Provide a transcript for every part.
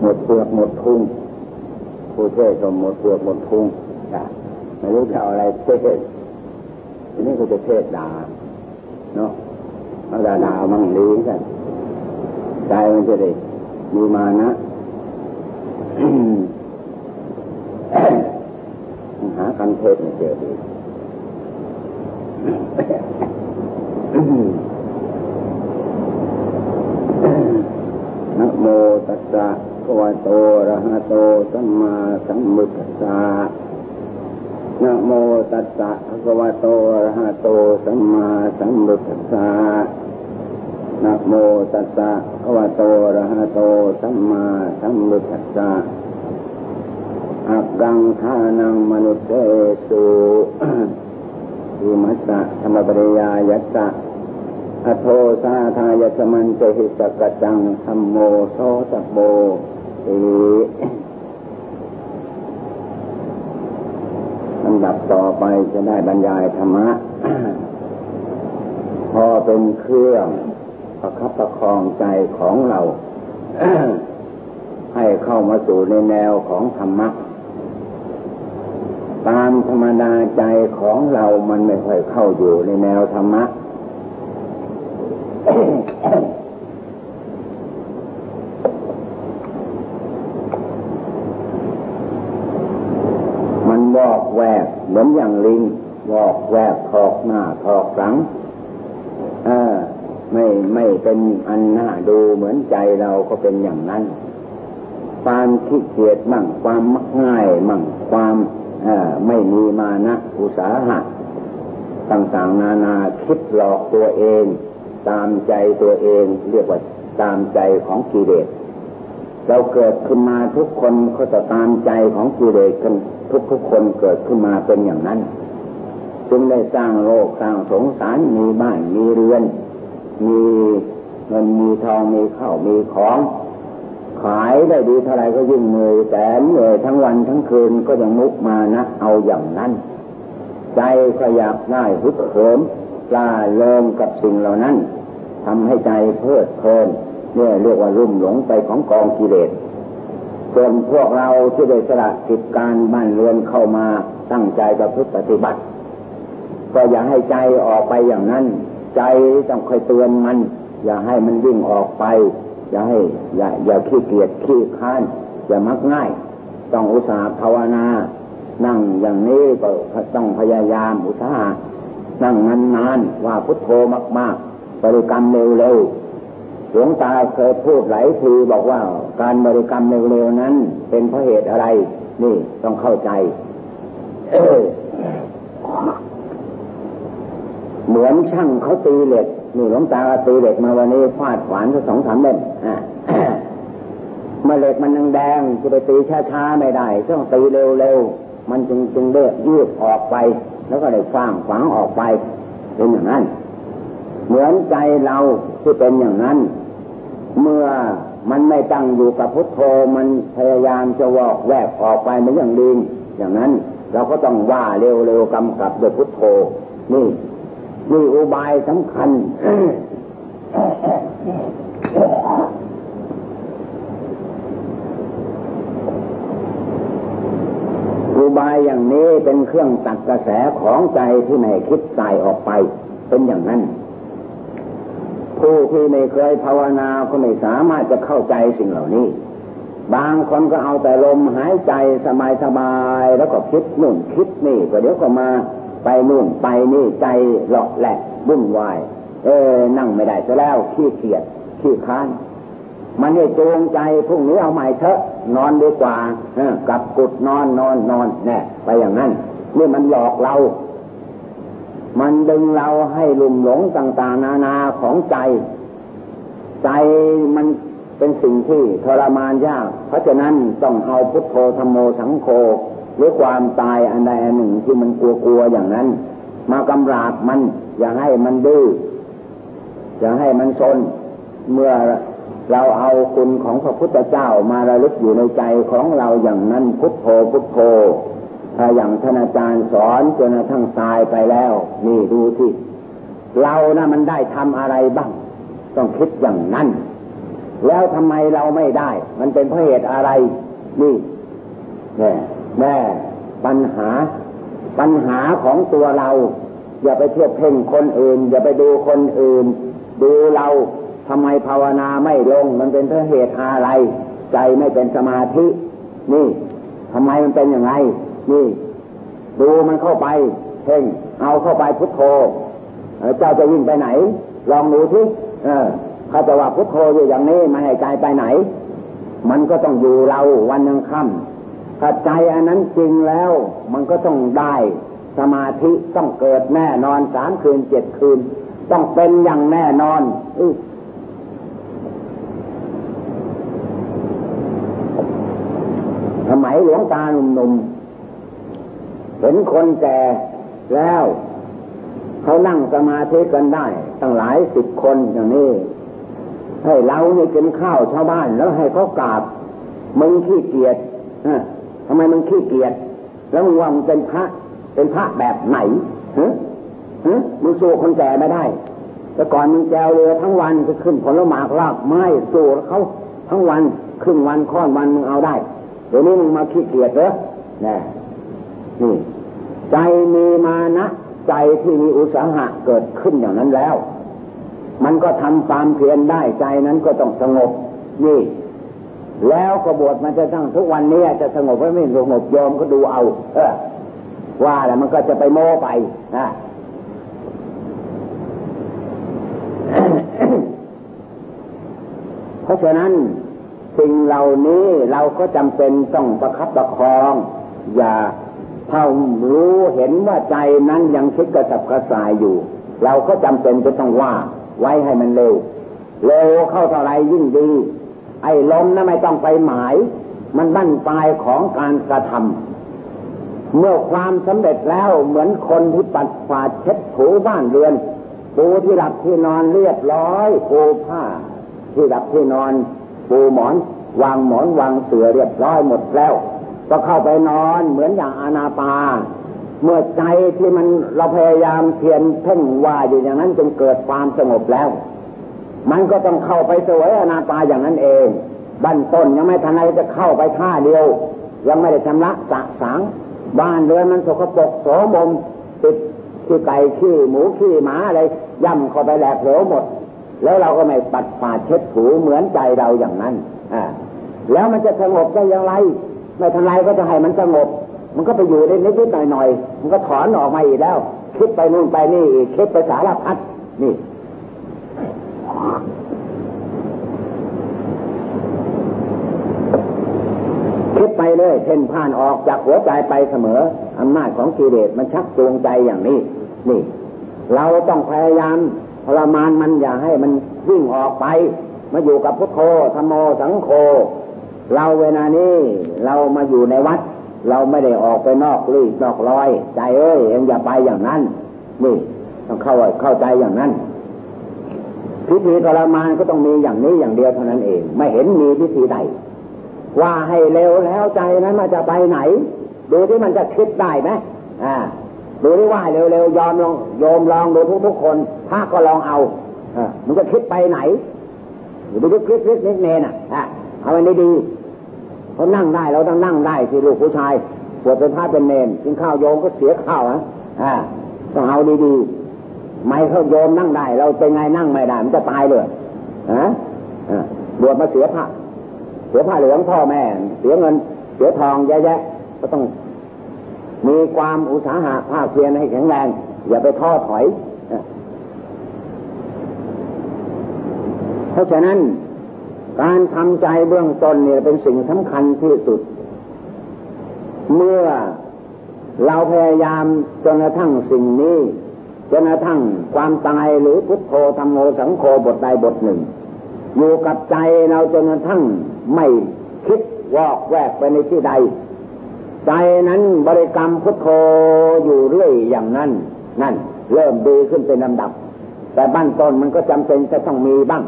หมดเปลือกหมดทุ่งผู้เทศก็หมดเปลือกหมดทุ่งไม่รู้จะเอาอะไรเทศทีนี้ก็จะเทศด่าเนาะเอาด่าด่ามั่งดีกันใจมันจะได้มีมานะหาคำเทศไม่เจอดี นะโมตัสสะภะวะโตอะระหะโตสัมมาสัมพุทธัสสะนะโมตัสสะภะวะโตอะระหะโตสัมมาสัมพุทธัสสะนะโมตัสสะภะวะโตอะระหะโตสัมมาสัมพุทธัสสะอักกังทานังมนุษเตสุอิมัสสะธรรมปริยายัสสะ อโทสาทายสมันเจหิสกจังธรรมโมโสตโบอีลำดับต่อไปจะได้บรรยายธรรมะ พอเป็นเครื่องประคับประคองใจของเรา ให้เข้ามาสู่ในแนวของธรรมะ ตามธรรมดาใจของเรามันไม่ค่อยเข้าอยู่ในแนวธรรมะ มันวอกแวกเหมือนอย่างลิงวอกแวกทอกหน้าทอกหลัง เออ ไม่ไม่เป็นอันหน้าดูเหมือนใจเราก็เป็นอย่างนั้น ความขี้เกียจมั่งความมักง่ายมั่งความไม่มีมานะอุตสาหะต่างๆนานาคิดหลอกตัวเอง ตามใจตัวเองเรียกว่าตามใจของกิเลสเราเกิดขึ้นมาทุกคนก็จะตามใจของกิเลสกันทุกทุกคนเกิดขึ้นมาเป็นอย่างนั้น จึงได้สร้างโลกสร้างสงสารมีบ้านมีเรือน มีเงินมีทองมีข้าวมีของ ขายได้ดีเท่าไรก็ยิ่งเหนื่อยแต่เหนื่อยทั้งวันทั้งคืนก็ยังมุกมานะ เอาอย่างนั้น ใจก็อยากได้ฮึกเหิม ลาโลงกับสิ่งเหล่านั้นทำให้ใจเพลิดเพลินเนี่ยเรียกว่ารุ่มหลงไปของกองกิเลสส่วนพวกเราที่ได้สละกิจการบ้านเรือนเข้ามาตั้งใจประพฤติปฏิบัติ ก็อย่าให้ใจออกไปอย่างนั้น ใจต้องคอยเตือนมัน อย่าให้มันวิ่งออกไป อย่าให้อย่าอย่าขี้เกียจขี้ค้านอย่ามักง่าย ต้องอุตส่าห์ภาวนา นั่งอย่างนี้ก็ต้องพยายามอุตสาห์ นั่งนานๆว่าพุทโธมากๆ บริกรรมเร็วๆหลวงตาเคยพูดหลายทีบอกว่า การบริกรรมเร็วๆนั้น เป็นเพราะเหตุอะไร นี่ต้องเข้าใจเหมือนช่างเขาตีเหล็กนี่หลวงตาตีเหล็กมาวันนี้ฟาดขวานสักสองสามเล่มเมื่อเหล็กมันยังแดงจะไปตีช้าๆไม่ได้ ต้องตีเร็วๆ มันจึงจึงเลือกยืดออกไป แล้วก็ได้ฟังฝังออกไปเป็นอย่างนั้น เหมือนใจเราที่เป็นอย่างนั้น เมื่อมันไม่ตั้งอยู่กับพุทโธมันพยายามจะวอกแวกออกไปเหมือนอย่างลิงอย่างนั้น เราก็ต้องว่าเร็วๆกำกับด้วยพุทโธ นี่นี่อุบายสำคัญอุ บายอย่างนี้เป็นเครื่องตัดกระแสของใจที่ไม่คิดใส่ออกไป เป็นอย่างนั้น ผู้ที่ไม่เคยภาวนาก็ไม่สามารถจะเข้าใจสิ่งเหล่านี้ บางคนก็เอาแต่ลมหายใจสบายสบายแล้วก็คิดนู่นคิดนี่ก็เดี๋ยวก็มาไปนู่นไปนี่ใจหลอกแหลกบุ่นวาย เออนั่งไม่ได้ซะแล้วขี้เกียจขี้ค้าน มันเนี่ยจูงใจพรุ่งนี้เอาใหม่เถอะ นอนดีกว่ากับกุดนอนนอนนอนแน่ไปอย่างนั้นนี่มันหลอกเรา มันดึงเราให้ลุ่มหลงต่างๆ นานาของใจ ใจมันเป็นสิ่งที่ทรมานยาก เพราะฉะนั้นต้องเอาพุทโธธรรมโมสังโฆหรือความตายอันใดอันหนึ่งที่มันกลัวๆอย่างนั้น มากำราบมัน อย่าให้มันดื้ออย่าให้มันซนเมื่อ เราเอาคุณของพระพุทธเจ้ามาระลึกอยู่ในใจของเราอย่างนั้นพุทโธพุทโธถ้าอย่างท่านอาจารย์สอนจนกระทั่งตายไปแล้ว นี่ดูที่เรานะ่ะมันได้ทำอะไรบ้าง ต้องคิดอย่างนั้น แล้วทำไมเราไม่ได้ มันเป็นเพราะเหตุอะไร นี่แน่แน่ปัญหา ปัญหาของตัวเรา อย่าไปเทียบเพ่งคนอื่น อย่าไปดูคนอื่น ดูเรา ทำไมภาวนาไม่ลง มันเป็นเพราะเหตุอะไร ใจไม่เป็นสมาธิ นี่ทำไมมันเป็นอย่างไรนี่ ดูมันเข้าไปเพ่งเอาเข้าไปพุทโธเจ้าจะวิ่งไปไหน ลองดูที่เออเขาจะว่าพุทโธอยู่อย่างนี้ไม่ให้ใจไปไหน มันก็ต้องอยู่เราวันยังค่ำถ้าใจอันนั้นจริงแล้ว มันก็ต้องได้สมาธิต้องเกิดแน่นอนสามคืนเจ็ดคืน ต้องเป็นอย่างแน่นอน มัยหลวงตาหนุ่มๆ เห็นคนแก่แล้ว เขานั่งสมาธิกันได้ ตั้งหลายสิบคนอย่างนี้ ให้เรานี่กินข้าวชาวบ้านแล้วให้เขากราบ มึงขี้เกียจทำไมมึงขี้เกียจแล้วมึงว่ามึงเป็นพระ เป็นพระแบบไหนฮะฮะมึงสู้คนแก่ไม่ได้แต่ก่อนมึงแจวเรือทั้งวันจะขึ้นผลหมากรากไม้สู้เขาทั้งวันครึ่งวันค่อนวันมึงเอาได้ ดี๋ยวนี้มึงมาขี้เกียจเหรอนี่นี่ใจมีมานะใจที่มีอุตสาหะเกิดขึ้นอย่างนั้นแล้ว มันก็ทำความเพียรได้ใจนั้นก็ต้องสงบนี่ แล้วกบฏมันจะตั้งทุกวันนี้จะสงบไม่สงบยอมก็ดูเอา เออว่าแล้วมันก็จะไปโม้ไปนะเพราะฉะนั้น สิ่งเหล่านี้เราก็จำเป็นต้องประคับประคอง อย่าเท่ารู้เห็นว่าใจนั้นยังคิดกระสับกระส่ายอยู่ เราก็จำเป็นจะต้องว่าไว้ให้มันเร็ว เร็วเข้าเท่าไรยิ่งดี ไอ้ลมนะไม่ต้องไปหมาย มันบั้นปลายของการกระทำเมื่อความสำเร็จแล้วเหมือนคนที่ปัดฝาดเช็ดถูบ้านเรือนปูที่หลับที่นอนเรียบร้อยปูผ้า ที่หลับที่นอน ปูหมอน วางหมอนวางเสือเรียบร้อยหมดแล้ว ก็เข้าไปนอนเหมือนอย่างอานาปาเมื่อใจที่มันเราพยายามเพียนเพ่งว่าอยู่อย่างนั้นจนเกิดความสงบแล้ว มันก็ต้องเข้าไปสวยอนาปาอย่างนั้นเองบั้นต้นยังไม่ทันไรจะเข้าไปท่าเดียว ยังไม่ได้ชำระสะสางบ้านเรือนมันสกปรกโสมมติดขี้ไก่ขี้หมูขี้หมาอะไรย่ำเข้าไปแหลกเหลวหมด แล้วเราก็ไม่ปัดป่าเช็ดถูเหมือนใจเราอย่างนั้นอ่าแล้วมันจะสงบได้อย่างไร ไม่ทันไรก็จะให้มันสงบ มันก็ไปอยู่ได้นิดๆหน่อยๆมันก็ถอนออกมาอีกแล้ว คิดไปนู่นไปนี่อีกคิดไปสารพัดนี่คิดไปเลยเพ่นผ่านออกจากหัวใจไปเสมออำนาจของกิเลสมันชักจูงใจอย่างนี้ นี่ เราต้องพยายาม ทรมานมันอย่าให้มันวิ่งออกไป มาอยู่กับพุทโธธรรมโมสังโฆเราเวลานี้เรามาอยู่ในวัด เราไม่ได้ออกไปนอกลี่นอกลอย ใจเอ้ยเองอย่าไปอย่างนั้นนี่ต้องเข้าเข้าใจอย่างนั้นพิธีทรมานก็ต้องมีอย่างนี้อย่างเดียวเท่านั้นเอง ไม่เห็นมีพิธีใด ว่าให้เร็วแล้วใจนั้นมันจะไปไหน ดูที่มันจะคิดได้ไหมอ่า ดูที่ว่าเร็วๆยอมลองโยมลองดูทุกๆคนพระก็ลองเอาอมันจะคิดไปไหนอยู่ดูคลิปคลิปนิดเนน่ะเอาไว้ดีเขานั่งได้เราต้องนั่งได้ที่ลูกผู้ชายปวดเป็นพระเป็นเนนกินข้าวโยมก็เสียข้าวนะต้องเอาดีๆไม่เขาโยมนั่งได้ เราเป็นไงนั่งไม่ได้มันจะตายเลยฮะบวชมาเสียผ้าเสียผ้าเหลืองพ่อแม่ เสียเงิน เสียทองแย่ๆก็ต้อง มีความอุตสาหะภาคเพียรให้แข็งแรง อย่าไปท้อถอย เพราะฉะนั้นการทำใจเบื้องต้นเนี่ยเป็นสิ่งสำคัญที่สุด เมื่อเราพยายามจนกระทั่งสิ่งนี้จนกระทั่งความตายหรือพุทโธธรรมโมสังโฆบทใดบทหนึ่ง อยู่กับใจเราจนกระทั่งไม่คิดวอกแวกไปในที่ใด ใจนั้นบริกรรมพุทโธอยู่เรื่อยอย่างนั้น นั่น เริ่มดีขึ้นเป็นลำดับ แต่บ้านต้นมันก็จำเป็นจะต้องมีบ้าง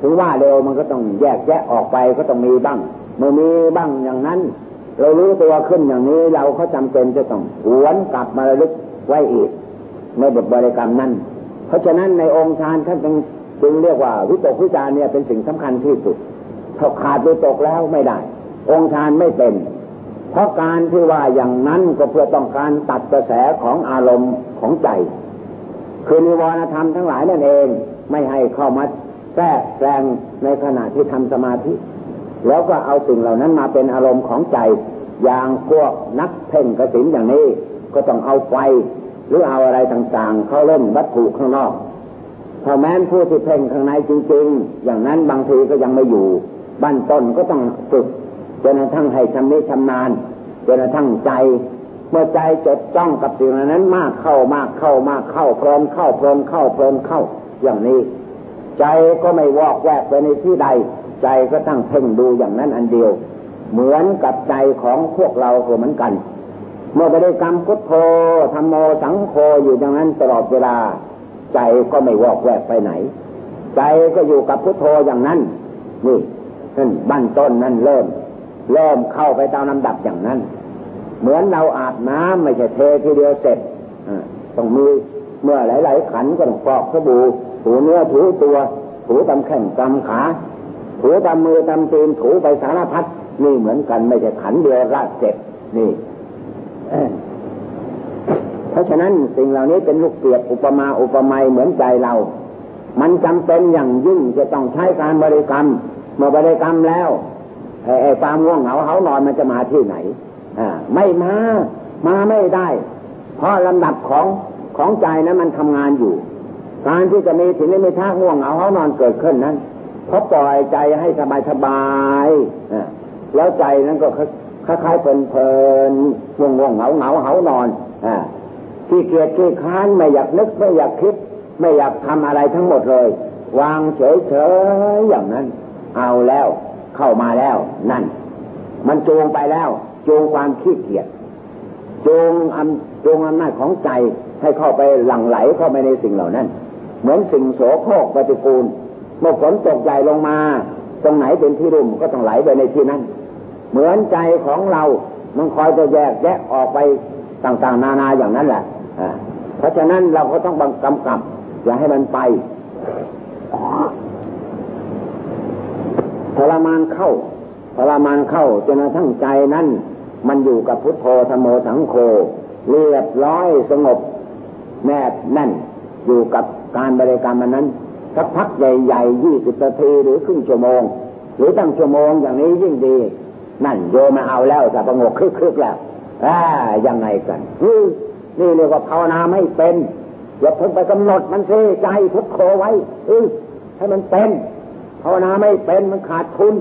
ถึงว่าเร็วมันก็ต้องแยกแยะออกไปก็ต้องมีบ้างเมื่อมีบ้างอย่างนั้น เรารู้ตัวขึ้นอย่างนี้เราเขาจาเป็นจะต้องหวนกลับมาระลึกไว้อีกในบทบริกรรมนั้น เพราะฉะนั้นในองค์ฌานท่านจึงจึงเรียกว่าวิตกวิจารเนี่ยเป็นสิ่งสำคัญที่สุดถ้าขาดวิตกแล้วไม่ได้ องค์ฌานไม่เป็น เพราะการที่ว่าอย่างนั้นก็เพื่อต้องการตัดกระแสของอารมณ์ของใจ คือนิวรณธรรมทั้งหลายนั่นเองไม่ให้เข้ามาแทรกแซงในขณะที่ทำสมาธิ แล้วก็เอาสิ่งเหล่านั้นมาเป็นอารมณ์ของใจ อย่างพวกนักเพ่งกสินอย่างนี้ ก็ต้องเอาไฟหรือเอาอะไรต่างๆ เข้าเล่นวัตถุข้างนอกถ้าแม้นผู้ที่เพ่งข้างในจริง ๆ อย่างนั้นบางทีก็ยังไม่อยู่บั้นต้นก็ต้องฝึก จนกระทั่งให้ชำนิชำนาญจนกระทั่งใจ เมื่อใจจดจ้องกับสิ่งนั้นมากเข้ามากเข้ามากเข้าเพลินเข้าเพลินเข้าเพลินเข้าอย่างนี้ ใจก็ไม่วอกแวกไปในที่ใด ใจก็ตั้งเพ่งดูอย่างนั้นอันเดียว เหมือนกับใจของพวกเราเหมือนกัน เมื่อบริกรรมพุทโธธรรมโมสังโฆอยู่อย่างนั้นตลอดเวลา ใจก็ไม่วอกแวกไปไหน ใจก็อยู่กับพุทโธอย่างนั้นนี่นั่นบั้นต้นนั่นเริ่ม เริ่มเข้าไปตามลำดับอย่างนั้น เหมือนเราอาบน้ำไม่ใช่เททีเดียวเสร็จต้องมีเมื่อหลาย ๆ ขันก็ต้องฟอกสบู่ถูเนื้อถูตัวถูตำแข้งตำขาถูตำมือตำตีนถูไปสารพัดนี่เหมือนกันไม่ใช่ขันเดียวราดเสร็จนี่เพราะฉะนั้นสิ่งเหล่านี้เป็นลูกเปียกอุปมาอุปไมยเหมือนใจเรา มันจำเป็นอย่างยิ่งจะต้องใช้การบริกรรม เมื่อบริกรรมแล้ว ไอ้ความง่วงเหงาเขานอนมันจะมาที่ไหนอ่าไม่มา มาไม่ได้ เพราะลำดับของของใจนั้นมันทำงานอยู่ การที่จะมีสิ่งนี้ม่ท่าง่วงเหงาเขานอนเกิดขึ้นนั้นเพราะปล่อยใจให้สบายสบายแล้วใจนั้นก็คล้ายๆเพลินๆง่วงง่วงเหงาเหงาเขานอนอ่าที่เกียจที่ค้านไม่อยากนึกไม่อยากคิด ไม่อยากทำอะไรทั้งหมดเลย วางเฉยๆอย่างนั้น เอาแล้ว เข้ามาแล้ว นั่น มันจูงไปแล้วจูงความขี้เกียจจูงอำจูงอำนาจของใจให้เข้าไปหลั่งไหลเข้าไปในสิ่งเหล่านั้น เหมือนสิ่งโสโครกปฏิกูลเมื่อฝนตกใหญ่ลงมา ตรงไหนเป็นที่รุ่มก็ต้องไหลไปในที่นั้น เหมือนใจของเรามันคอยจะแยกแยะออกไปต่างๆ นานาอย่างนั้นแหละเพราะฉะนั้นเราก็ต้องบังกำกับอย่าให้มันไป ทรมานเข้าทรมานเข้าจนกระทั่งใจนั้น มันอยู่กับพุทโธธโมสังโฆเรียบร้อยสงบ แนบแน่น อยู่กับการบริกรรมมันนั้นสักพักใหญ่ๆยี่สิบนาทีหรือครึ่งชั่วโมง หรือตั้งชั่วโมงอย่างนี้ยิ่งดี นั่นโยมาเอาแล้วจะประงกคึกๆแล้วอ่ายังไงกันนี่เรียกว่าภาวนาไม่เป็นอย่าเพิ่งไปกำหนดมันเสีใจพุทโธไว้เออให้มันเป็น ภาวนาไม่เป็นมันขาดทุน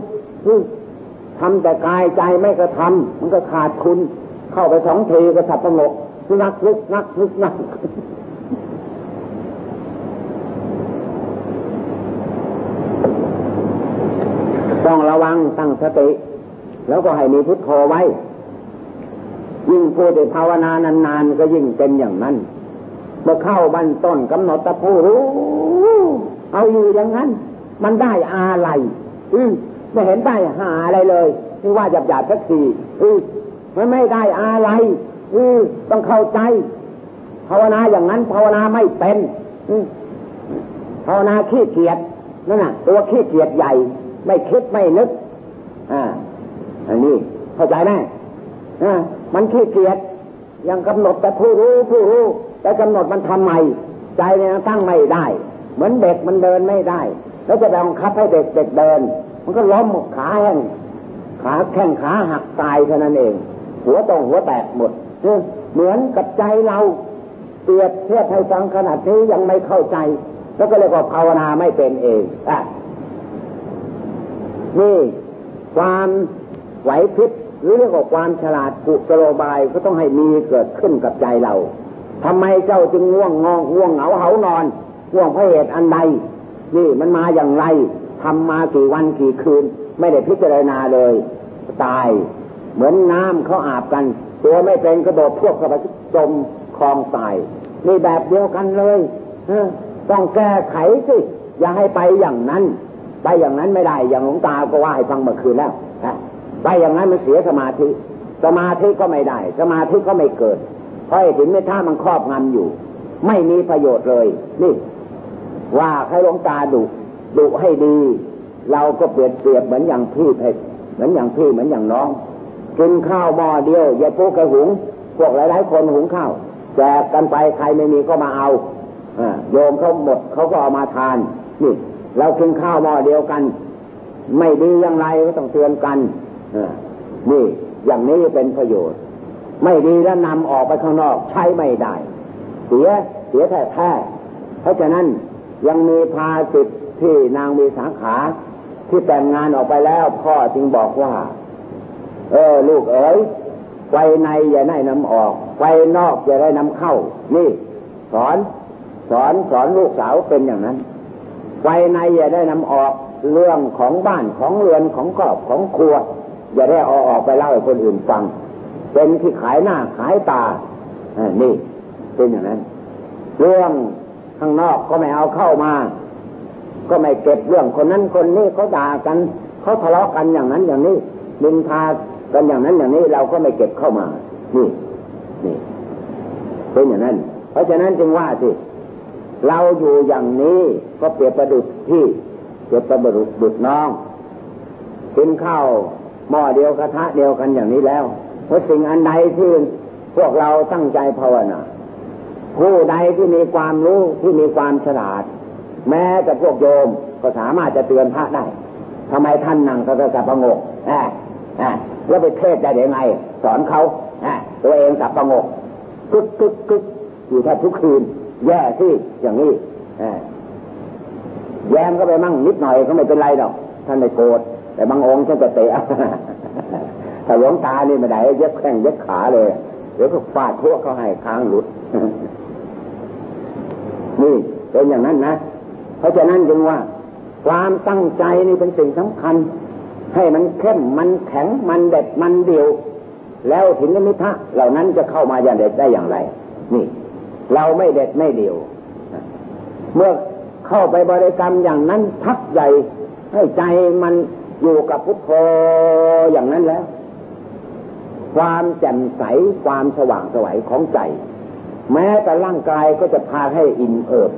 ทำแต่กายใจไม่กระทำมันก็ขาดทุน เข้าไปสองทีก็สับประงกนักลึกนักลึกนักต้องระวังตั้งสติ แล้วก็ให้มีพุทโธไว้ ยิ่งพูดภาวนานานๆก็ยิ่งเป็นอย่างนั้นเมื่อเข้าบันต้นกำหนดตะผู้รู้ เอาอยู่อย่างนั้น มันได้อะไร อือไม่เห็นได้หาอะไรเลยที่ว่าหยาบหยาบสักทีอืมันไม่ได้อะไร อือต้องเข้าใจ ภาวนาอย่างนั้น ภาวนาไม่เป็น อืภาวนาขี้เกียจนั่นน่ะ ตัวขี้เกียจใหญ่ ไม่คิดไม่นึก อ่า อันนี้เข้าใจไหมอ่ามันขี้เกียจยังกำหนดแต่ผู้รู้ผู้รู้แต่กำหนดมันทำไม ใจเนี่ยตั้งไม่ได้ เหมือนเด็กมันเดินไม่ได้ แล้วจะบังคับให้เด็กเด็กเดิน มันก็ล้มขาแห้งขาแข้งขาหักตายเท่านั้นเอง หัวตรงหัวแตกหมดเหมือนกับใจเราเปรียบเทียบให้ฟังขนาดนี้ยังไม่เข้าใจ แล้วก็เลยก็ภาวนาไม่เป็นเองอะนี่ความไหวพริบหรือเรียกว่าความฉลาดกุศโลบายก็ต้องให้มีเกิดขึ้นกับใจเราทำไมเจ้าจึงง่วงงองง่วงเหงาเหานอน ง่วงเพราะเหตุอันใด นี่มันมาอย่างไรทำมากี่วันกี่คืน ไม่ได้พิจารณาเลย ตาย เหมือนน้ำเขาอาบกัน ตัวไม่เป็นกระโดดพวกเข้าไปจมคลองตายนี่แบบเดียวกันเลยต้องแก้ไขสิ อย่าให้ไปอย่างนั้น ไปอย่างนั้นไม่ได้ อย่างหลวงตาก็ว่าให้ฟังเมื่อคืนแล้วไปอย่างนั้นมันเสียสมาธิ สมาธิก็ไม่ได้ สมาธิก็ไม่เกิด เพราะเหตุไม่ท่ามันครอบงำอยู่ ไม่มีประโยชน์เลย นี่ ว่าให้หลวงตาดุดุให้ดี เราก็เปรียบเปรียบเหมือนอย่างพี่เพชรเหมือนอย่างพี่เหมือนอย่างน้อง กินข้าวหม้อเดียวอย่าพูกกระหุง พวกหลาย ๆ คนหุงข้าวแจกกันไปใครไม่มีก็มาเอาโยมเขาหมดเขาก็เอามาทานนี่เรากินข้าวหม้อเดียวกัน ไม่ดีอย่างไรก็ต้องเตือนกันนี่อย่างนี้เป็นประโยชน์ ไม่ดีแล้วนำออกไปข้างนอกใช้ไม่ได้ เสียเสียแท้แท้เพราะฉะนั้น ยังมีภาสิทธิ์ที่นางมีสาขาที่แต่งงานออกไปแล้วพ่อจึงบอกว่า เออ ลูกเอ๋ยไฟในอย่าได้นำออก ไฟนอกอย่าได้นำเข้า นี่ สอน สอนสอนลูกสาวเป็นอย่างนั้น ไฟในอย่าได้นำออกเรื่องของบ้านของเรือนของครอบของครัว อย่าได้เอาออกไปเล่าให้คนอื่นฟัง เป็นที่ขายหน้าขายตาอนี่เป็นอย่างนั้น เรื่อง ข้างนอกก็ไม่เอาเข้ามา ก็ไม่เก็บเรื่องคนนั้นคนนี้เขาด่ากันเขาทะเลาะกันอย่างนั้นอย่างนี้ดินทากันอย่างนั้นอย่างนี้เราก็ไม่เก็บเข้ามา นี่ นี่เป็นอย่างนั้น เพราะฉะนั้นจึงว่าสิเราอยู่อย่างนี้ก็เปรียบประดุษที่เปรียบประดุษดุษน้องกินข้าวหม้อเดียวกระทะเดียวกันอย่างนี้แล้วเพราะสิ่งอันใดที่พวกเราตั้งใจภาวนา ผู้ใดที่มีความรู้ที่มีความฉลาด แม้แต่พวกโยมก็สามารถจะเตือนพระได้ทำไมท่านนั่งสัตประงกแล้วไปเทศได้ยังไง สอนเขาตัวเองสับประงกกึกกึกกึกอยู่แทบทุกคืน แย่ที่อย่างนี้แย้มก็ไปมั่งนิดหน่อยก็ไม่เป็นไรหรอกท่านไม่โกรธแต่บางองค์ท่านจะเตะถ้าหลวงตานี่ไม่ได้เย็บแข้งเย็บขาเลยเดี๋ยวก็ฟาดทั่วเขาให้ค้างหลุด นี่เป็นอย่างนั้นนะ เพราะฉะนั้นจึงว่า ความตั้งใจนี่เป็นสิ่งสำคัญ ให้มันเข้มมันแข็งมันเด็ดมันเดียว แล้วถินนิมิทะเหล่านั้นจะเข้ามาอย่างเด็ดได้อย่างไร นี่ เราไม่เด็ดไม่เดียว เมื่อเข้าไปบริกรรมอย่างนั้นพักใหญ่ให้ใจมันอยู่กับพุทโธอย่างนั้นแล้ว ความแจ่มใสความสว่างสวัยของใจ แม้แต่ร่างกายก็จะพาให้อิ่มเอิบ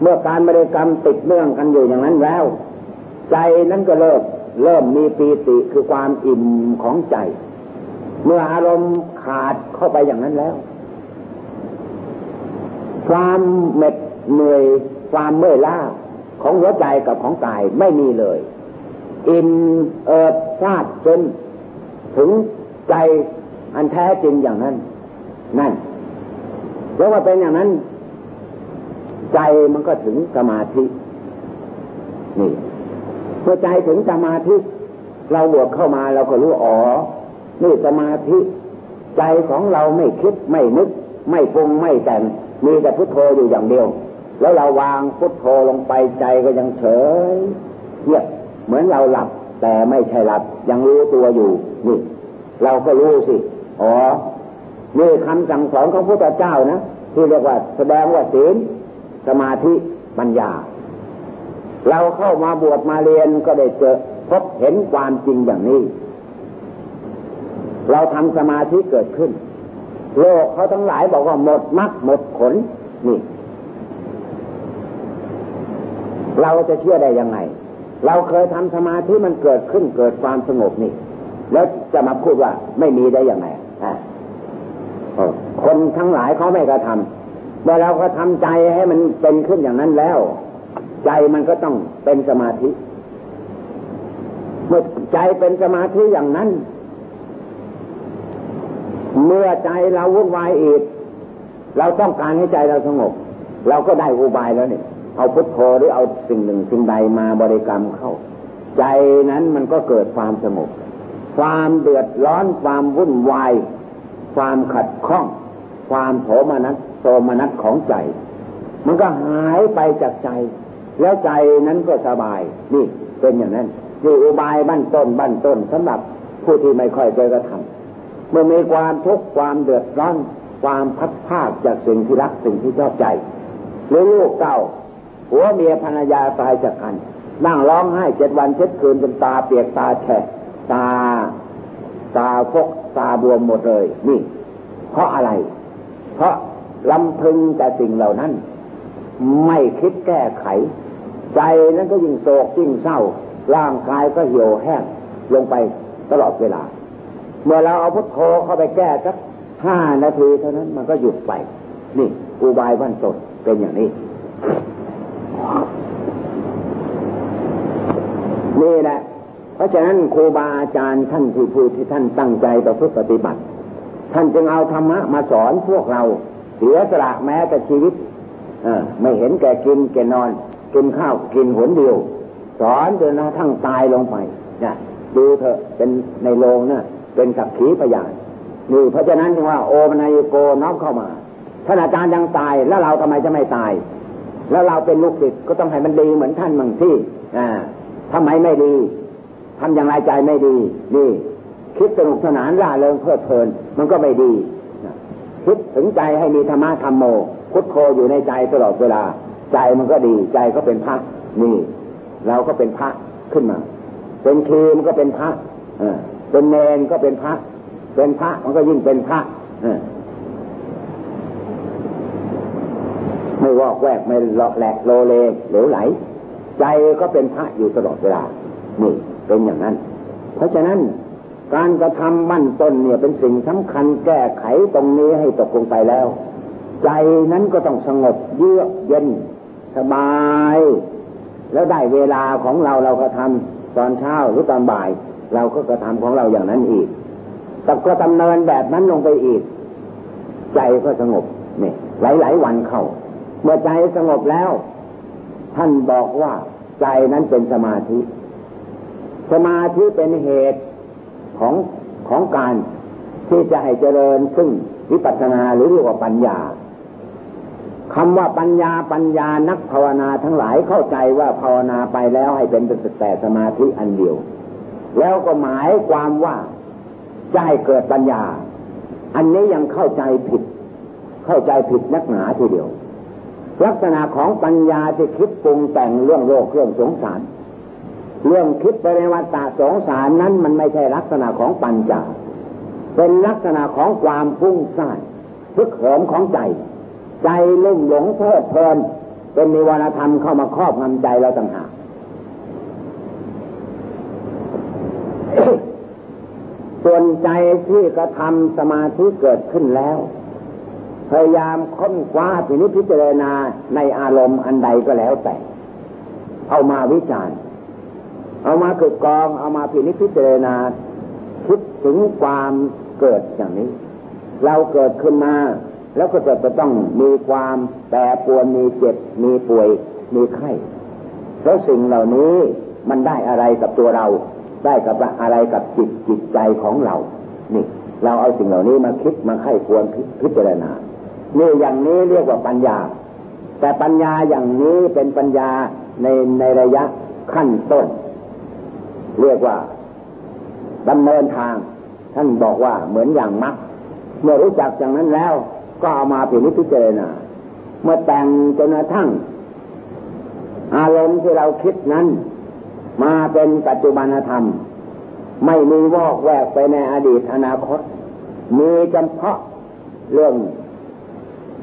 เมื่อการบริกรรมติดเนื่องกันอยู่อย่างนั้นแล้ว ใจนั้นก็เลิกเริ่มมีปีติคือความอิ่มของใจ เมื่ออารมณ์ขาดเข้าไปอย่างนั้นแล้ว ความเหม็ดเหนื่อยความเมื่อยล้าของหัวใจกับของกายไม่มีเลย อิ่มเอิบซาดจนถึงใจอันแท้จริงอย่างนั้น นั่น แล้วว่าเป็นอย่างนั้น ใจมันก็ถึงสมาธิ นี่พอใจถึงสมาธิ เราบวกเข้ามาเราก็รู้อ๋อ นี่สมาธิ ใจของเราไม่คิดไม่นึก ไม่ปรุงไม่แต่ง มีแต่พุทโธอยู่อย่างเดียว แล้วเราวางพุทโธลงไปใจก็ยังเฉยเงียบเหมือนเราหลับ แต่ไม่ใช่หลับ ยังรู้ตัวอยู่นี่ เราก็รู้สิ อ๋อนี่คำสั่งสอนของพระพุทธเจ้านะ ที่เรียกว่าแสดงว่าศีลสมาธิปัญญา เราเข้ามาบวชมาเรียนก็ได้เจอพบเห็นความจริงอย่างนี้ เราทำสมาธิเกิดขึ้น โลกเขาทั้งหลายบอกว่าหมดมรรคหมดผลนี่ เราจะเชื่อได้ยังไง เราเคยทำสมาธิมันเกิดขึ้นเกิดความสงบนี่ แล้วจะมาพูดว่าไม่มีได้ยังไง คนทั้งหลายเขาไม่กระทำแต่อเราก็ทำใจให้มันเป็นขึ้นอย่างนั้นแล้ว ใจมันก็ต้องเป็นสมาธิ เมื่อใจเป็นสมาธิอย่างนั้น เมื่อใจเราวุ่นวายอีก เราต้องการให้ใจเราสงบ เราก็ได้อุบายแล้วเนี่ยเอาพุทโธหรือเอาสิ่งหนึ่งสิ่งใดมาบริกรรมเข้า ใจนั้นมันก็เกิดความสงบความเดือดร้อนความวุ่นวาย ความขัดข้อง ความโสมนัสโสมนัสของใจ มันก็หายไปจากใจ แล้วใจนั้นก็สบาย นี่เป็นอย่างนั้นนี่อุบายบั้นต้นบั้นต้นสำหรับผู้ที่ไม่ค่อยเคยกระทำเมื่อมีความทุกข์ความเดือดร้อนความพัดภาคจากสิ่งที่รักสิ่งที่ชอบใจหรือลูกเก่าหัวเมียภรรยาตายจากกัน นั่งร้องไห้เจ็ดวันเจ็ดคืนจนตาเปียกตาแฉะตา ตาฟกตาบวมหมดเลย นี่ เพราะอะไร เพราะลำพึงแต่สิ่งเหล่านั้น ไม่คิดแก้ไข ใจนั้นก็ยิ่งโศกยิ่งเศร้า ร่างกายก็เหี่ยวแห้งลงไปตลอดเวลา เมื่อเราเอาพุทโธเข้าไปแก้สักห้านาทีเท่านั้นมันก็หยุดไป นี่อุบายวันตดเป็นอย่างนี้นี่แหละ เพราะฉะนั้นครูบาอาจารย์ท่านที่พูดที่ท่านตั้งใจต่อพุทธปฏิบัติ ท่านจึงเอาธรรมะมาสอนพวกเราเสียสละแม้แต่ชีวิตไม่เห็นแก่กินแก่นอน กินข้าวกินหนเดียว สอนจนกระทั่งตายลงไปนะดูเถอะเป็นในโรงนะเป็นสักขีพยานนี่เพราะฉะนั้นจึงว่าโอมนายโกน้อมเข้ามาท่านอาจารย์ยังตายแล้วเราทำไมจะไม่ตาย แล้วเราเป็นลูกศิษย์ก็ต้องให้มันดีเหมือนท่านบางที่อ่าทำไมไม่ดี ทำอย่างไรใจไม่ดี นี่ คิดสนุกสนานร่าเริงเพลิดเพลิน มันก็ไม่ดีคิดถึงใจให้มีธรรมะธรรมโม พุทโธอยู่ในใจตลอดเวลา ใจมันก็ดีใจก็เป็นพระนี่ เราก็เป็นพระขึ้นมา เป็นครีมก็เป็นพระเป็นเนนก็เป็นพระ เป็นพระมันก็ยิ่งเป็นพระไม่วอกแวกไม่เลาะแหลกโลเลเหลวไหล ใจก็เป็นพระอยู่ตลอดเวลานี่ เป็นอย่างนั้น เพราะฉะนั้นการกระทำมั่นต้นเนี่ยเป็นสิ่งสำคัญแก้ไขตรงนี้ให้ตกลงไปแล้ว ใจนั้นก็ต้องสงบเยือกเย็นสบาย แล้วได้เวลาของเราเราก็ทำตอนเช้าหรือตอนบ่าย เราก็กระทำของเราอย่างนั้นอีกแต่ก็ดำเนินแบบนั้นลงไปอีก ใจก็สงบเนี่ยหลายๆวันเข้า เมื่อใจสงบแล้ว ท่านบอกว่าใจนั้นเป็นสมาธิ สมาธิเป็นเหตุของของการที่จะให้เจริญซึ่งวิปัสสนาหรือเรียกว่าปัญญาคำว่าปัญญาปัญญานักภาวนาทั้งหลายเข้าใจว่าภาวนาไปแล้วให้เป็นแต่สมาธิอันเดียว แล้วก็หมายความว่าจะให้เกิดปัญญา อันนี้ยังเข้าใจผิด เข้าใจผิดนักหนาทีเดียว ลักษณะของปัญญาที่คิดปรุงแต่งเรื่องโลกเรื่องสงสาร เรื่องคิดไปในวัฏฏะสงสารนั้นมันไม่ใช่ลักษณะของปัญญาเป็นลักษณะของความพุ่งซ่านพึกเหิมของใจ ใจลุ่มหลงเพลิดเพลิน เป็นนิวรณธรรมเข้ามาครอบงำใจเราต่างหากส่วนใจที่กระทำสมาธิเกิดขึ้นแล้ว พยายามค้นคว้าพินิจพิจารณาในอารมณ์อันใดก็แล้วแต่ เอามาวิจารณ์ เอามาคือกอง เอามาพินิจพิจารณาคิดถึงความเกิดอย่างนี้ เราเกิดขึ้นมา แล้วก็จะจะต้องมีความแปรปวนมีเจ็บมีป่วยมีไข้แล้วสิ่งเหล่านี้มันได้อะไรกับตัวเรา ได้กับอะไรกับจิตจิตใจของเรา นี่ เราเอาสิ่งเหล่านี้มาคิดมาไข้ควรพิจารณานี่อย่างนี้เรียกว่าปัญญา แต่ปัญญาอย่างนี้เป็นปัญญาในในระยะขั้นต้น เรียกว่าดำเนินทาง ท่านบอกว่าเหมือนอย่างมักเมื่อรู้จักอย่างนั้นแล้ว ก็เอามาพิจิจารณาเมื่อแต่งจนกระทั่ง อารมณ์ที่เราคิดนั้น มาเป็นปัจจุบันธรรม ไม่มีวอกแวกไปในอดีตอนาคต มีเฉพาะเรื่อง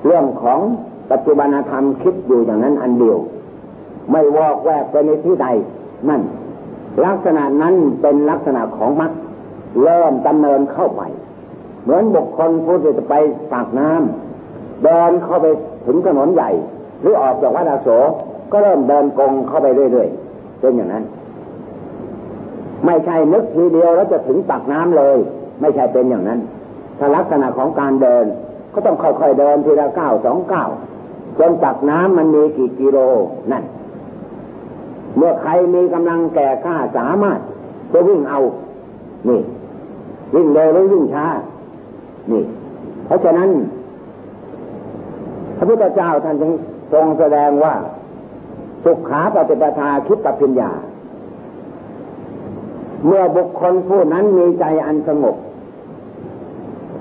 เรื่องของปัจจุบันธรรมคิดอยู่อย่างนั้นอันเดียว ไม่วอกแวกไปในที่ใดนั่น ลักษณะนั้นเป็นลักษณะของมรรคเริ่มดำเนินเข้าไป เหมือนบุคคลผู้จะไปปากน้ำเดินเข้าไปถึงถนนใหญ่ หรือออกจากวัดอาโศก็เริ่มเดินกงเข้าไปเรื่อยๆเป็นอย่างนั้น ไม่ใช่นึกทีเดียวแล้วจะถึงปากน้ำเลย ไม่ใช่เป็นอย่างนั้นถ้าลักษณะของการเดินก็ต้องค่อยๆเดินทีละก้าวสองก้าวจนปากน้ำมันมีกี่กิโลนั่น เมื่อใครมีกำลังแก่กล้าสามารถจะวิ่งเอา นี่วิ่งเร็วหรือวิ่งช้า นี่ เพราะฉะนั้น พระพุทธเจ้าท่านจึงทรงแสดงว่า สุขาปฏิปทาคิดปัญญา เมื่อบุคคลผู้นั้นมีใจอันสงบ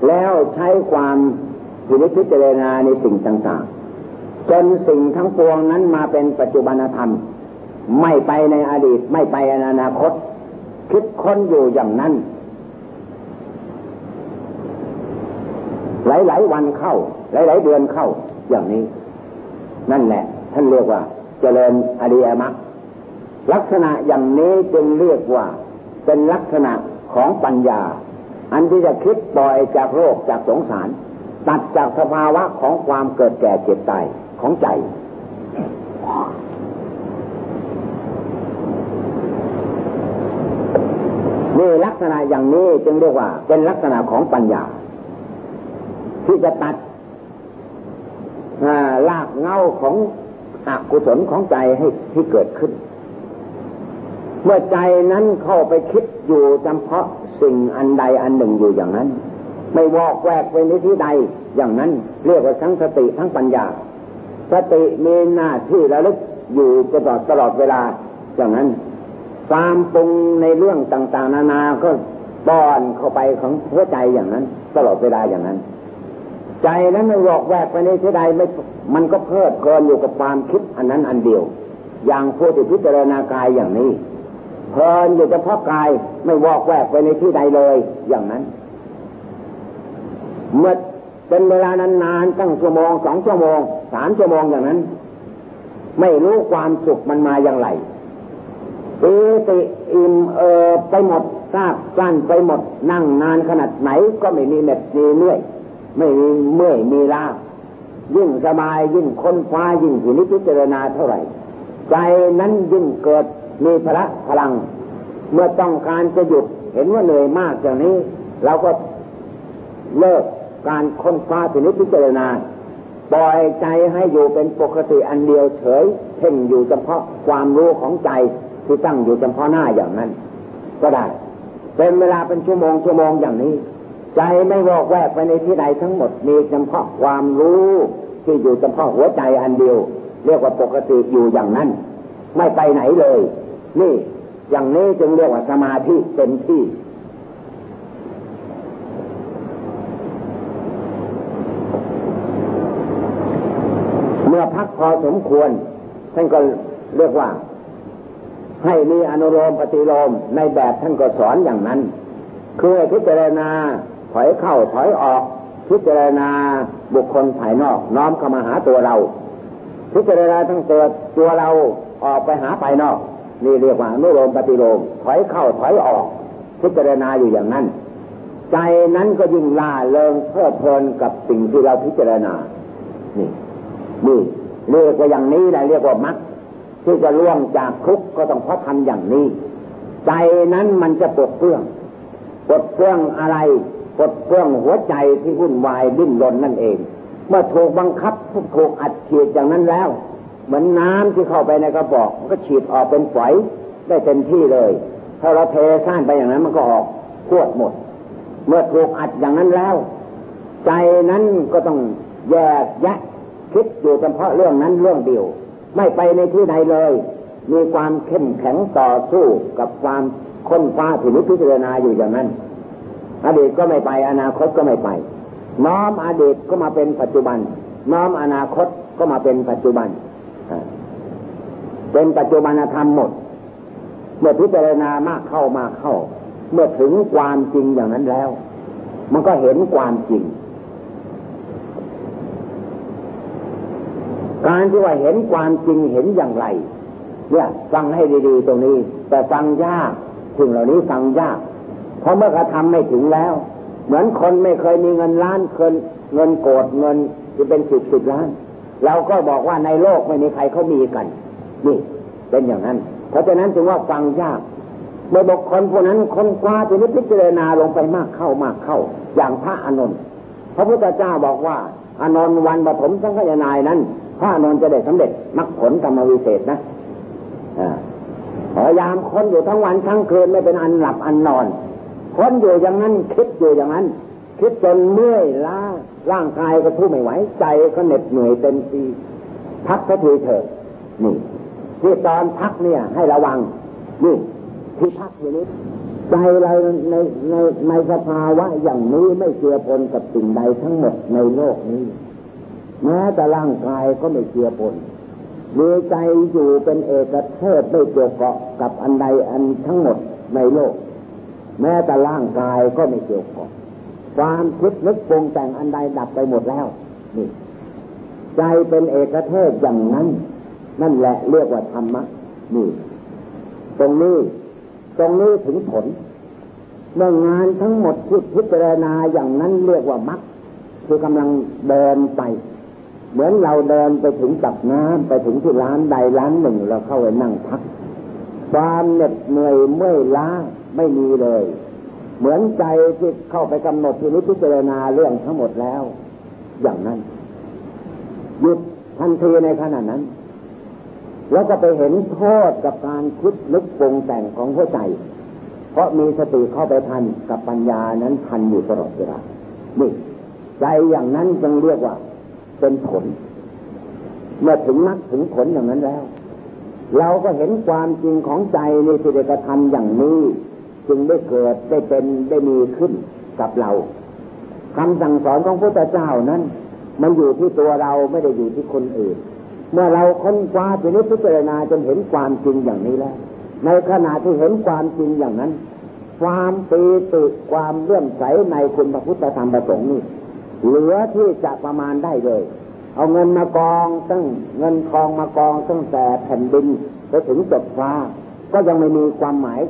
แล้วใช้ความพินิจพิจารณาในสิ่งต่างๆ จนสิ่งทั้งปวงนั้นมาเป็นปัจจุบันธรรม ไม่ไปในอดีตไม่ไปในอนาคต คิดค้นอยู่อย่างนั้น หลายๆวันเข้า หลายๆเดือนเข้าอย่างนี้ นั่นแหละ ท่านเรียกว่า เจริญอริยมรรคลักษณะอย่างนี้จึงเรียกว่า เป็นลักษณะของปัญญา อันที่จะคิดปล่อยจากโลกจากสงสาร ตัดจากสภาวะของความเกิดแก่เจ็บตายของใจ นี่ลักษณะอย่างนี้จึงเรียกว่า เป็นลักษณะของปัญญา ที่จะตัดลากเงาของอกุศลของใจให้ที่เกิดขึ้น เมื่อใจนั้นเข้าไปคิดอยู่เฉพาะสิ่งอันใดอันหนึ่งอยู่อย่างนั้น ไม่วอกแวกไปในที่ใดอย่างนั้น เรียกว่าทั้งสติทั้งปัญญา สติมีหน้าที่ระลึกอยู่ตลอดตลอดเวลาอย่างนั้น ความปรุงในเรื่องต่างๆ นานาก็ป้อนเข้าไปของหัวใจอย่างนั้น ตลอดเวลาอย่างนั้น ใจนั้นไม่วอกแวกไปในที่ใดไม่มันก็เพลิดเพลินอยู่กับความคิดอันนั้นอันเดียว อย่างผู้ที่พิจารณากายอย่างนี้ เพลินอยู่เฉพาะกายไม่วอกแวกไปในที่ใดเลยอย่างนั้น เมื่อเป็นเวลานานๆตั้งชั่วโมงสองชั่วโมงสามชั่วโมงอย่างนั้น ไม่รู้ความสุขมันมาอย่างไร ปีติอิ่มเออไปหมดทราบสั้นไปหมด นั่งนานขนาดไหนก็ไม่มีเม็ดมีเมื่อยไม่มีเมื่อยมีลายิ่งสบายยิ่งค้นคว้ายิ่งพินิพิจารณาเท่าไหร่ ใจนั้นยิ่งเกิดมีพละพลัง เมื่อต้องการจะหยุดเห็นว่าเหนื่อยมากอย่างนี้ เราก็เลิกการค้นคว้าพินิพิจารณาปล่อยใจให้อยู่เป็นปกติอันเดียวเฉยเพ่งอยู่เฉพาะความรู้ของใจ ที่ตั้งอยู่เฉพาะหน้าอย่างนั้น ก็ได้ เป็นเวลาเป็นชั่วโมงชั่วโมงอย่างนี้ ใจไม่วอกแวกไปในที่ใดทั้งหมดมีเฉพาะความรู้ที่อยู่เฉพาะหัวใจอันเดียว เรียกว่าปกติอยู่อย่างนั้น ไม่ไปไหนเลย นี่อย่างนี้จึงเรียกว่าสมาธิเต็มที่เมื่อพักพอสมควรท่านก็เรียกว่า ให้มีอนุโลมปฏิโลมในแบบท่านก็สอนอย่างนั้น คือพิจารณาถอยเข้าถอยออก พิจารณาบุคคลภายนอก น้อมเข้ามาหาตัวเรา พิจารณาทั้งตัวตัวเราออกไปหาภายนอก นี่เรียกว่าอนุโลมปฏิโลมถอยเข้าถอยออก พิจารณาอยู่อย่างนั้น ใจนั้นก็ยิ่งล่าเริงเพลิดเพลินกับสิ่งที่เราพิจารณา นี่นี่เรียกว่าอย่างนี้แหละเรียกว่ามัก ที่จะล่วงจากทุกข์ก็ต้องเพราะทำอย่างนี้ ใจนั้นมันจะปลดเปลื้องปลดเปลื้องอะไรปลดเปลื้องหัวใจที่วุ่นวายดิ้นรนนั่นเอง เมื่อถูกบังคับถูกอัดฉีดอย่างนั้นแล้ว เหมือนน้ำที่เข้าไปในกระบอกก็ฉีดออกเป็นฝอยได้เต็มที่เลย ถ้าเราเทซ่านไปอย่างนั้นมันก็ออกพวดหมด เมื่อถูกอัดอย่างนั้นแล้ว ใจนั้นก็ต้องแยกแยะคิดอยู่เฉพาะเรื่องนั้นเรื่องเดียว ไม่ไปในที่ใดเลย มีความเข้มแข็งต่อสู้กับความค้นฟ้าผินิพิจารณาอยู่อย่างนั้น อดีตก็ไม่ไป อนาคตก็ไม่ไป น้อมอดีตก็มาเป็นปัจจุบัน น้อมอนาคตก็มาเป็นปัจจุบันเป็นปัจจุบันธรรมหมด เมื่อพิจารณามากเข้ามากเข้า เมื่อถึงความจริงอย่างนั้นแล้ว มันก็เห็นความจริง การที่ว่าเห็นความจริงเห็นอย่างไร เนี่ยฟังให้ดีๆตรงนี้ แต่ฟังยากสิ่งเหล่านี้ฟังยาก เพราะเมื่อกระทำไม่ถึงแล้ว เหมือนคนไม่เคยมีเงินล้านเคยเงินโกดเงินที่เป็นสิบสิบล้าน เราก็บอกว่าในโลกไม่มีใครเขามีกัน นี่เป็นอย่างนั้น เพราะฉะนั้นจึงว่าฟังยากเมื่อบุคคลผู้นั้นคนคว้าไปนิพิจารณาลงไปมากเข้ามากเข้า อย่างพระอนุนพระพุทธเจ้าบอกว่าอานนท์วันปฐมสังฆยานายนั้น พระนนจะได้สำเร็จมรรคผลกรรมวิเศษนะพยายามค้นอยู่ทั้งวันทั้งคืนไม่เป็นอันหลับอันนอนค้นอยู่อย่างนั้นคิดอยู่อย่างนั้น คิดจนเมื่อยล้าร่างกายก็ทุไม่ไหวใจก็เหน็ดเหนื่อยเต็มทีพักสักทีเถอะนี่ที่ตอนพักเนี่ย ให้ระวัง นี่ที่พักอยู่นี้ใจเราในในในสภาวะอย่างนี้ไม่เกี่ยวปนกับสิ่งใดทั้งหมดในโลกนี้ แม้แต่ร่างกายก็ไม่เกี่ยวปนมีใจอยู่เป็นเอกเทศไม่เกี่ยวเกาะกับอันใดอันทั้งหมดในโลก แม้แต่ร่างกายก็ไม่เกี่ยวเกาะความคิดนึกปรุงแต่งอันใดดับไปหมดแล้วนี่ใจเป็นเอกเทศอย่างนั้น นั่นแหละเรียกว่าธรรมะนี่ตรงนี้ตรงนี้ถึงผลเมื่องานทั้งหมดที่พิจารณาอย่างนั้นเรียกว่ามักคือกำลังเดินไป เหมือนเราเดินไปถึงจับน้ำไปถึงที่ร้านใดร้านหนึ่งเราเข้าไปนั่งพัก ความเหน็ดเหนื่อยเมื่อยล้าไม่มีเลย เหมือนใจที่เข้าไปกำหนดที่นิพพิจารณาเรื่องทั้งหมดแล้ว อย่างนั้นหยุดทันทีในขณะนั้น แล้วก็ไปเห็นโทษกับการคิดนึกปรุงแต่งของหัวใจ เพราะมีสติเข้าไปทันกับปัญญานั้นทันอยู่ตลอดเวลานี่ใจอย่างนั้นจึงเรียกว่า เป็นผล เมื่อถึงนักถึงผลอย่างนั้นแล้ว เราก็เห็นความจริงของใจในสิริกธรรมอย่างนี้ จึงได้เกิดได้เป็นได้มีขึ้นกับเราคำสั่งสอนของพระเจ้านั้น มันอยู่ที่ตัวเราไม่ได้อยู่ที่คนอื่น เมื่อเราค้นคว้าไปนิพพิจารณาจนเห็นความจริงอย่างนี้แล้ว ในขณะที่เห็นความจริงอย่างนั้น ความปีติความเลื่อมใสในคุณพระพุทธธรรมประสงค์นี่ เหลือที่จะประมาณได้เลย เอาเงินมากองตั้งเงินทองมากองตั้งแต่แผ่นดินไปถึงจดฟ้า ก็ยังไม่มีความหมาย